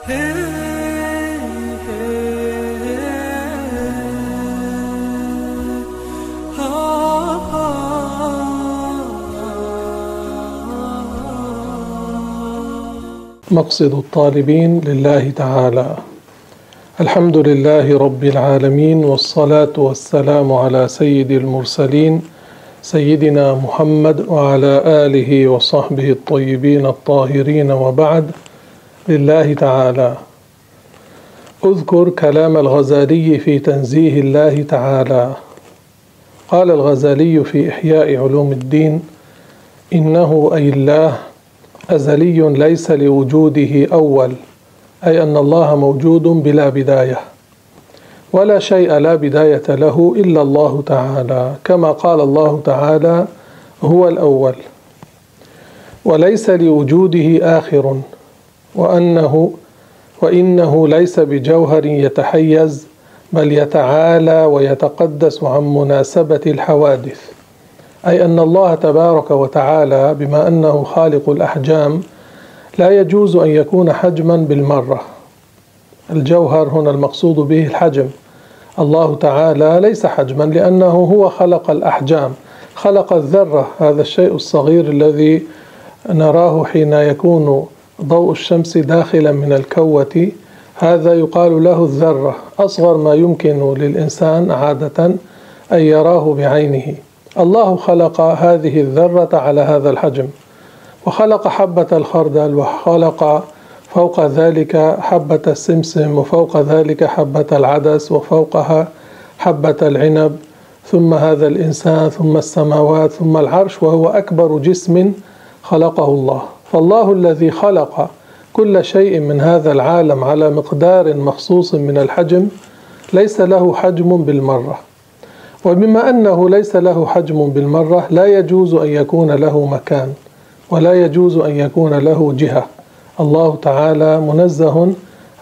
مقصد الطالبين لله تعالى. الحمد لله رب العالمين والصلاة والسلام على سيد المرسلين سيدنا محمد وعلى آله وصحبه الطيبين الطاهرين وبعد. لله تعالى. اذكر كلام الغزالي في تنزيه الله تعالى. قال الغزالي في إحياء علوم الدين إنه أي الله أزلي ليس لوجوده أول أي أن الله موجود بلا بداية ولا شيء لا بداية له إلا الله تعالى كما قال الله تعالى هو الأول وليس لوجوده آخر. وأنه وإنه ليس بجوهر يتحيز بل يتعالى ويتقدس عن مناسبة الحوادث. أي أن الله تبارك وتعالى بما أنه خالق الأحجام لا يجوز أن يكون حجما بالمرة. الجوهر هنا المقصود به الحجم. الله تعالى ليس حجما لأنه هو خلق الأحجام. خلق الذرة هذا الشيء الصغير الذي نراه حين يكون ضوء الشمس داخلا من الكوة. هذا يقال له الذرة. أصغر ما يمكن للإنسان عادة أن يراه بعينه. الله خلق هذه الذرة على هذا الحجم وخلق حبة الخردل وخلق فوق ذلك حبة السمسم وفوق ذلك حبة العدس وفوقها حبة العنب ثم هذا الإنسان ثم السماوات ثم العرش وهو أكبر جسم خلقه الله. فالله الذي خلق كل شيء من هذا العالم على مقدار مخصوص من الحجم ليس له حجم بالمرة. وبما أنه ليس له حجم بالمرة لا يجوز أن يكون له مكان ولا يجوز أن يكون له جهة. الله تعالى منزه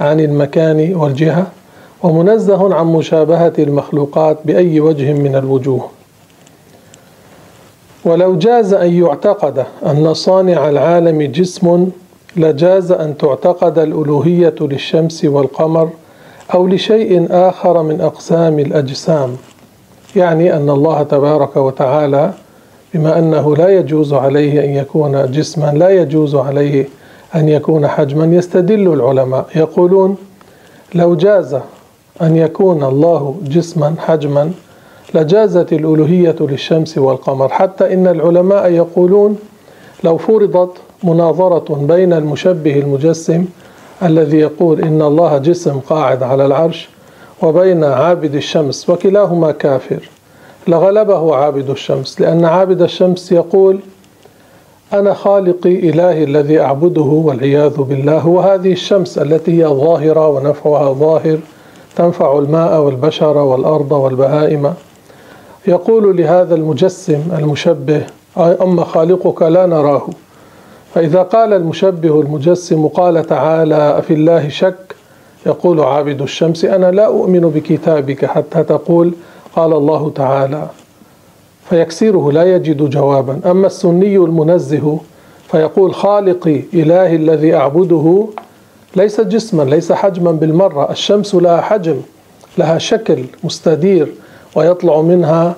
عن المكان والجهة ومنزه عن مشابهة المخلوقات بأي وجه من الوجوه. ولو جاز أن يعتقد أن صانع العالم جسم لجاز أن تعتقد الألوهية للشمس والقمر أو لشيء آخر من أقسام الأجسام. يعني أن الله تبارك وتعالى بما أنه لا يجوز عليه أن يكون جسما لا يجوز عليه أن يكون حجما يستدل العلماء. يقولون لو جاز أن يكون الله جسما حجما لجازت الألوهية للشمس والقمر. حتى إن العلماء يقولون لو فرضت مناظرة بين المشبه المجسم الذي يقول إن الله جسم قاعد على العرش وبين عابد الشمس وكلاهما كافر لغلبه عابد الشمس. لأن عابد الشمس يقول أنا خالقي إلهي الذي أعبده والعياذ بالله. وهذه الشمس التي هي ظاهرة ونفعها ظاهر تنفع الماء والبشر والأرض والبهائم. يقول لهذا المجسم المشبه أما خالقك لا نراه. فإذا قال المشبه المجسم قال تعالى أفي الله شك؟ يقول عابد الشمس أنا لا أؤمن بكتابك حتى تقول قال الله تعالى. فيكسره لا يجد جوابا. أما السني المنزه فيقول خالقي إلهي الذي أعبده ليس جسما ليس حجما بالمرة. الشمس لها حجم لها شكل مستدير. ويطلع منها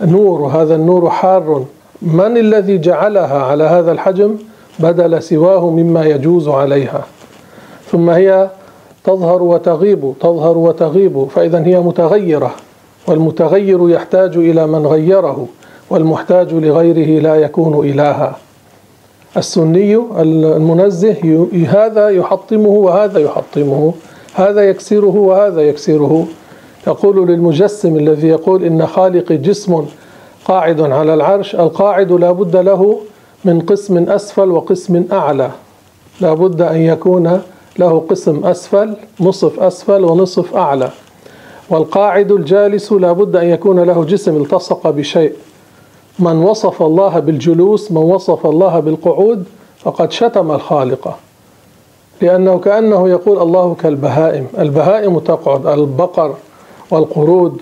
نور وهذا النور حار. من الذي جعلها على هذا الحجم؟ بدل سواه مما يجوز عليها. ثم هي تظهر وتغيب تظهر وتغيب فإذا هي متغيرة. والمتغير يحتاج إلى من غيره والمحتاج لغيره لا يكون إلها. السني المنزه هذا يحطمه وهذا يحطمه هذا يكسره وهذا يكسره. يقول للمجسم الذي يقول إن خالق جسم قاعد على العرش القاعد لا بد له من قسم أسفل وقسم أعلى. لا بد أن يكون له قسم أسفل نصف أسفل ونصف أعلى. والقاعد الجالس لا بد أن يكون له جسم التصق بشيء. من وصف الله بالجلوس من وصف الله بالقعود فقد شتم الخالق. لأنه كأنه يقول الله كالبهائم. البهائم تقعد البقر والقرود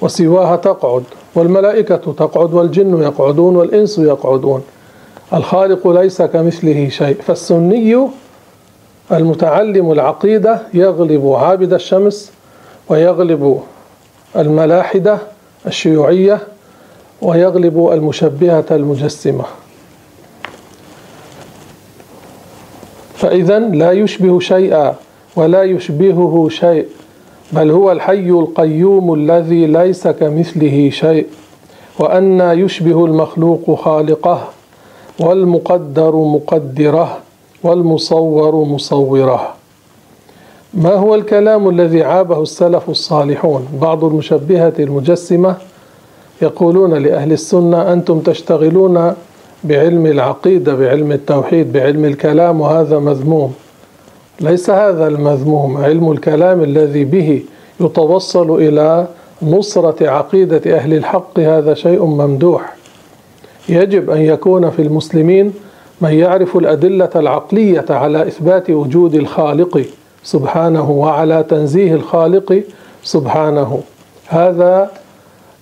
وسواها تقعد والملائكة تقعد والجن يقعدون والإنس يقعدون. الخالق ليس كمثله شيء. فالسني المتعلم العقيدة يغلب عابد الشمس ويغلب الملاحدة الشيوعية ويغلب المشبهة المجسمة. فإذا لا يشبه شيئا ولا يشبهه شيء. بل هو الحي القيوم الذي ليس كمثله شيء وأن يشبه المخلوق خالقه والمقدر مقدره والمصور مصوره. ما هو الكلام الذي عابه السلف الصالحون؟ بعض المشبهة المجسمة يقولون لأهل السنة أنتم تشتغلون بعلم العقيدة بعلم التوحيد بعلم الكلام وهذا مذموم. ليس هذا المذموم علم الكلام الذي به يتوصل إلى نصرة عقيدة أهل الحق هذا شيء ممدوح. يجب أن يكون في المسلمين من يعرف الأدلة العقلية على إثبات وجود الخالق سبحانه وعلى تنزيه الخالق سبحانه. هذا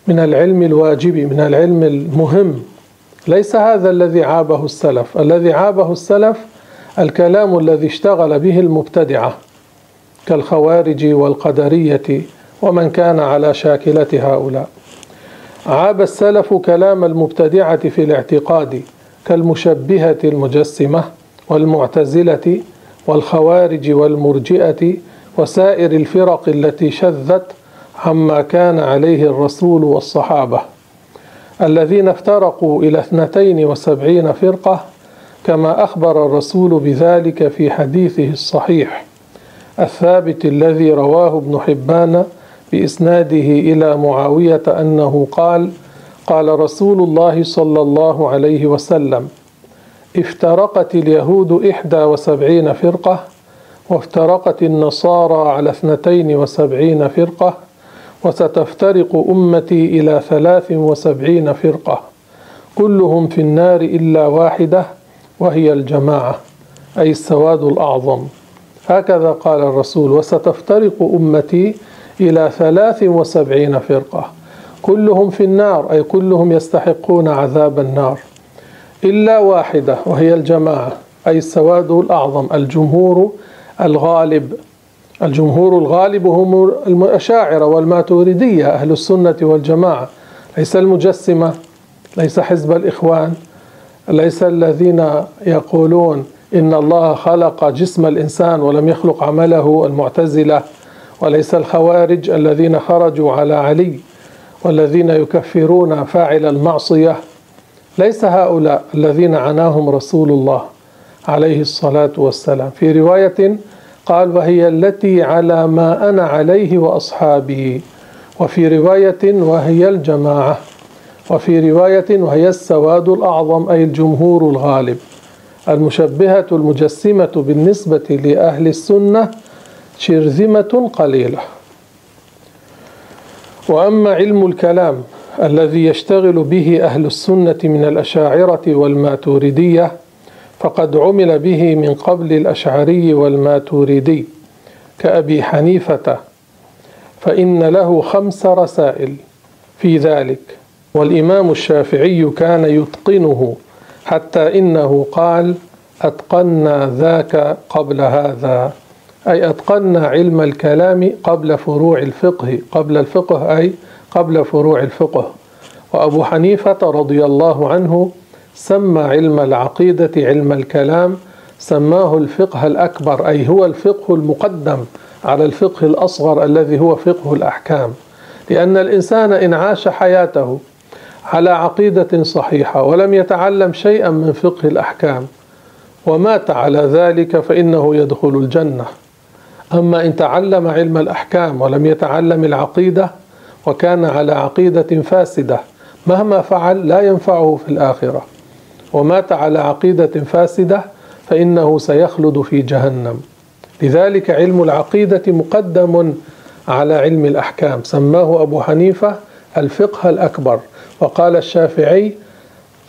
من العلم الواجب من العلم المهم. ليس هذا الذي عابه السلف. الذي عابه السلف الكلام الذي اشتغل به المبتدعة كالخوارج والقدرية ومن كان على شاكلة هؤلاء. عاب السلف كلام المبتدعة في الاعتقاد كالمشبهة المجسمة والمعتزلة والخوارج والمرجئة وسائر الفرق التي شذت عما كان عليه الرسول والصحابة الذين افترقوا إلى اثنتين وسبعين فرقة كما أخبر الرسول بذلك في حديثه الصحيح الثابت الذي رواه ابن حبان بإسناده إلى معاوية أنه قال قال رسول الله صلى الله عليه وسلم افترقت اليهود إحدى وسبعين فرقة وافترقت النصارى على اثنتين وسبعين فرقة وستفترق أمتي إلى ثلاث وسبعين فرقة كلهم في النار إلا واحدة وهي الجماعة أي السواد الأعظم. هكذا قال الرسول وستفترق أمتي إلى ثلاث وسبعين فرقة. كلهم في النار أي كلهم يستحقون عذاب النار. إلا واحدة وهي الجماعة أي السواد الأعظم الجمهور الغالب. الجمهور الغالب هم الأشاعرة والماتوردية أهل السنة والجماعة. ليس المجسمة ليس حزب الإخوان ليس الذين يقولون إن الله خلق جسم الإنسان ولم يخلق عمله المعتزلة وليس الخوارج الذين خرجوا على علي والذين يكفرون فاعل المعصية. ليس هؤلاء الذين عناهم رسول الله عليه الصلاة والسلام. في رواية قال وهي التي على ما أنا عليه وأصحابي وفي رواية وهي الجماعة وفي رواية وهي السواد الأعظم أي الجمهور الغالب. المشبهة المجسمة بالنسبة لأهل السنة شرذمة قليلة. وأما علم الكلام الذي يشتغل به أهل السنة من الأشاعرة والماتوردية فقد عمل به من قبل الأشعري والماتوردي كأبي حنيفة فإن له خمس رسائل في ذلك. والإمام الشافعي كان يتقنه حتى إنه قال أتقنا ذاك قبل هذا. أي أتقنا علم الكلام قبل فروع الفقه قبل الفقه أي قبل فروع الفقه. وأبو حنيفة رضي الله عنه سمى علم العقيدة علم الكلام سماه الفقه الأكبر أي هو الفقه المقدم على الفقه الأصغر الذي هو فقه الأحكام. لأن الإنسان إن عاش حياته على عقيدة صحيحة ولم يتعلم شيئا من فقه الأحكام ومات على ذلك فإنه يدخل الجنة. أما إن تعلم علم الأحكام ولم يتعلم العقيدة وكان على عقيدة فاسدة مهما فعل لا ينفعه في الآخرة. ومات على عقيدة فاسدة فإنه سيخلد في جهنم. لذلك علم العقيدة مقدم على علم الأحكام سماه أبو حنيفة الفقه الأكبر. وقال الشافعي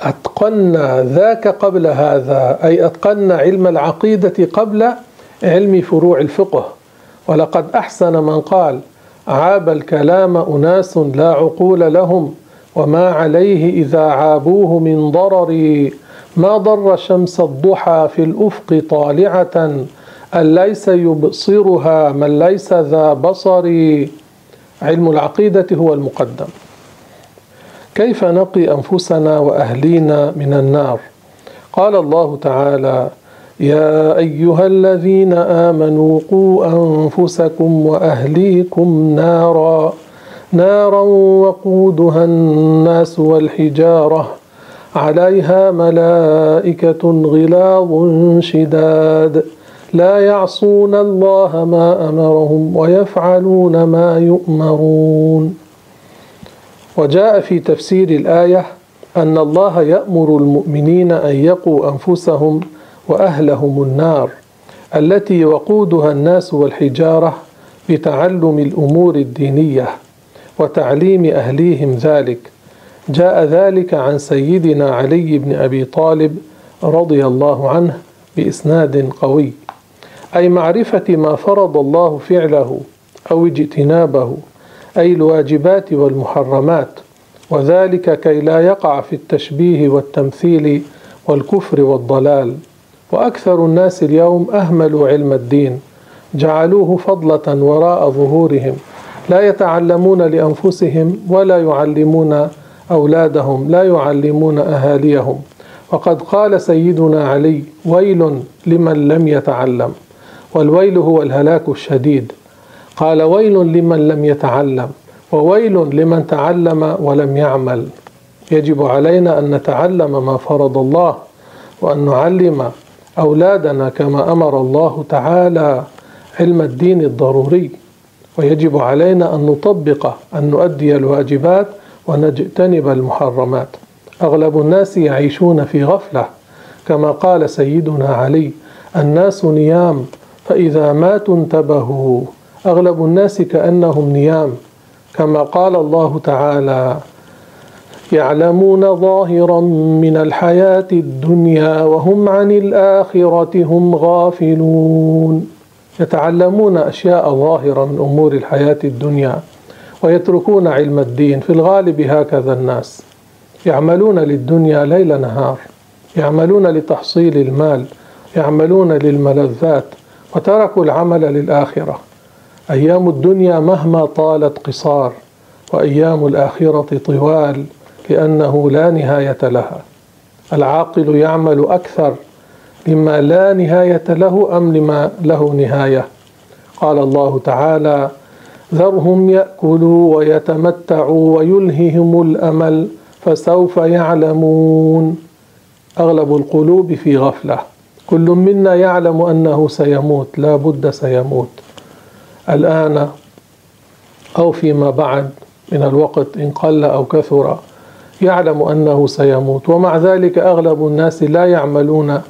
أتقنا ذاك قبل هذا أي أتقنا علم العقيدة قبل علم فروع الفقه. ولقد أحسن من قال عاب الكلام أناس لا عقول لهم وما عليه إذا عابوه من ضرر. ما ضر شمس الضحى في الأفق طالعة أن ليس يبصرها من ليس ذا بصر. علم العقيدة هو المقدم. كيف نقي أنفسنا وأهلينا من النار؟ قال الله تعالى يا أيها الذين آمنوا قوا أنفسكم وأهليكم نارا. نارا وقودها الناس والحجارة. عليها ملائكة غلاظ شداد. لا يعصون الله ما أمرهم ويفعلون ما يؤمرون. وجاء في تفسير الآية أن الله يأمر المؤمنين أن يقوا أنفسهم وأهلهم النار التي وقودها الناس والحجارة بتعلم الأمور الدينية وتعليم أهليهم ذلك. جاء ذلك عن سيدنا علي بن أبي طالب رضي الله عنه بإسناد قوي. أي معرفة ما فرض الله فعله أو اجتنابه أي الواجبات والمحرمات وذلك كي لا يقع في التشبيه والتمثيل والكفر والضلال. وأكثر الناس اليوم أهملوا علم الدين جعلوه فضلة وراء ظهورهم لا يتعلمون لأنفسهم ولا يعلمون أولادهم لا يعلمون أهاليهم. وقد قال سيدنا علي ويل لمن لم يتعلم والويل هو الهلاك الشديد. قال ويل لمن لم يتعلم وويل لمن تعلم ولم يعمل. يجب علينا أن نتعلم ما فرض الله وأن نعلم أولادنا كما أمر الله تعالى علم الدين الضروري. ويجب علينا أن نطبق أن نؤدي الواجبات ونجتنب المحرمات. أغلب الناس يعيشون في غفلة. كما قال سيدنا علي الناس نيام فإذا ماتوا انتبهوا. أغلب الناس كأنهم نيام كما قال الله تعالى يعلمون ظاهرا من الحياة الدنيا وهم عن الآخرة هم غافلون. يتعلمون أشياء ظاهرة من أمور الحياة الدنيا ويتركون علم الدين في الغالب هكذا الناس. يعملون للدنيا ليل نهار يعملون لتحصيل المال يعملون للملذات وتركوا العمل للآخرة. أيام الدنيا مهما طالت قصار وأيام الآخرة طوال لأنه لا نهاية لها. العاقل يعمل أكثر لما لا نهاية له أم لما له نهاية. قال الله تعالى ذرهم يأكلوا ويتمتعوا ويلههم الأمل فسوف يعلمون. أغلب القلوب في غفلة. كل منا يعلم أنه سيموت لا بد سيموت. الآن أو فيما بعد من الوقت إن قل أو كثر يعلم أنه سيموت. ومع ذلك أغلب الناس لا يعملون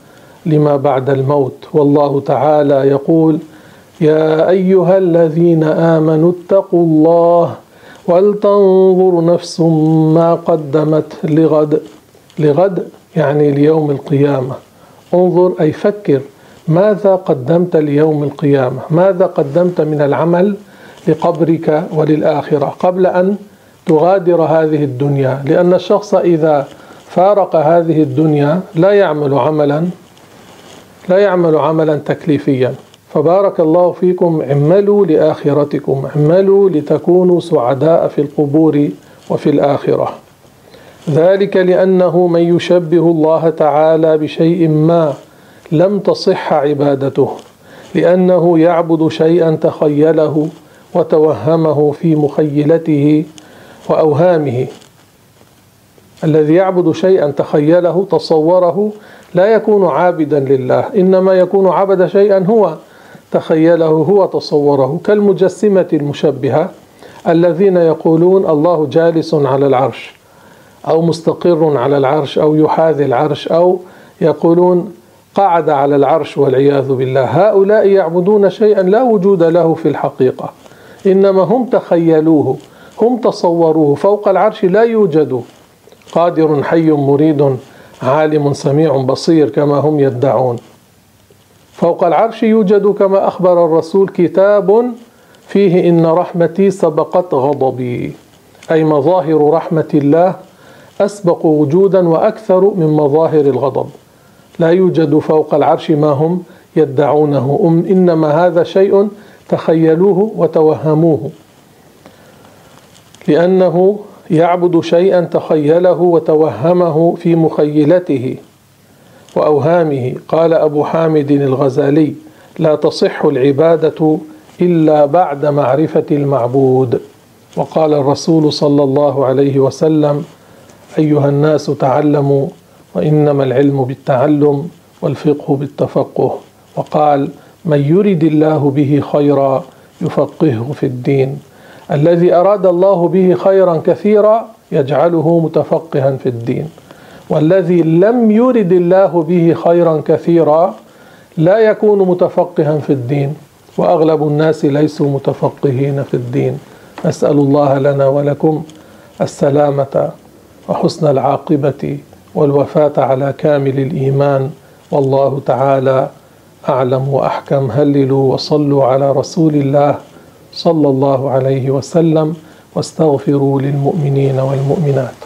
لما بعد الموت. والله تعالى يقول يا أيها الذين آمنوا اتقوا الله ولتنظر نفس ما قدمت لغد لغد يعني ليوم القيامة. انظر أي فكر ماذا قدمت ليوم القيامة؟ ماذا قدمت من العمل لقبرك وللآخرة قبل أن تغادر هذه الدنيا؟ لأن الشخص إذا فارق هذه الدنيا لا يعمل عملا لا يعمل عملا تكليفيا. فبارك الله فيكم اعملوا لآخرتكم اعملوا لتكونوا سعداء في القبور وفي الآخرة. ذلك لأنه من يشبه الله تعالى بشيء ما لم تصح عبادته لأنه يعبد شيئا تخيله وتوهمه في مخيلته وأوهامه. الذي يعبد شيئا تخيله تصوره لا يكون عابدا لله إنما يكون عبد شيئا هو تخيله هو تصوره. كالمجسمة المشبهة الذين يقولون الله جالس على العرش أو مستقر على العرش أو يحاذي العرش أو يقولون قعد على العرش والعياذ بالله. هؤلاء يعبدون شيئا لا وجود له في الحقيقة. إنما هم تخيلوه هم تصوروه. فوق العرش لا يوجد. قادر حي مريد عالم سميع بصير كما هم يدعون. فوق العرش يوجد كما أخبر الرسول كتاب فيه إن رحمتي سبقت غضبي. أي مظاهر رحمة الله أسبق وجودا وأكثر من مظاهر الغضب. لا يوجد فوق العرش ما هم يدعونه. إنما هذا شيء تخيلوه وتوهموه. لأنه يعبد شيئا تخيله وتوهمه في مخيلته وأوهامه. قال أبو حامد الغزالي لا تصح العبادة إلا بعد معرفة المعبود. وقال الرسول صلى الله عليه وسلم أيها الناس تعلموا وإنما العلم بالتعلم والفقه بالتفقه. وقال من يرد الله به خيرا يفقهه في الدين. الذي أراد الله به خيرا كثيرا يجعله متفقها في الدين. والذي لم يرد الله به خيرا كثيرا لا يكون متفقها في الدين. وأغلب الناس ليسوا متفقهين في الدين. نسأل الله لنا ولكم السلامة وحسن العاقبة والوفاة على كامل الإيمان. والله تعالى أعلم وأحكم. هللوا وصلوا على رسول الله صلى الله عليه وسلم واستغفروا للمؤمنين والمؤمنات.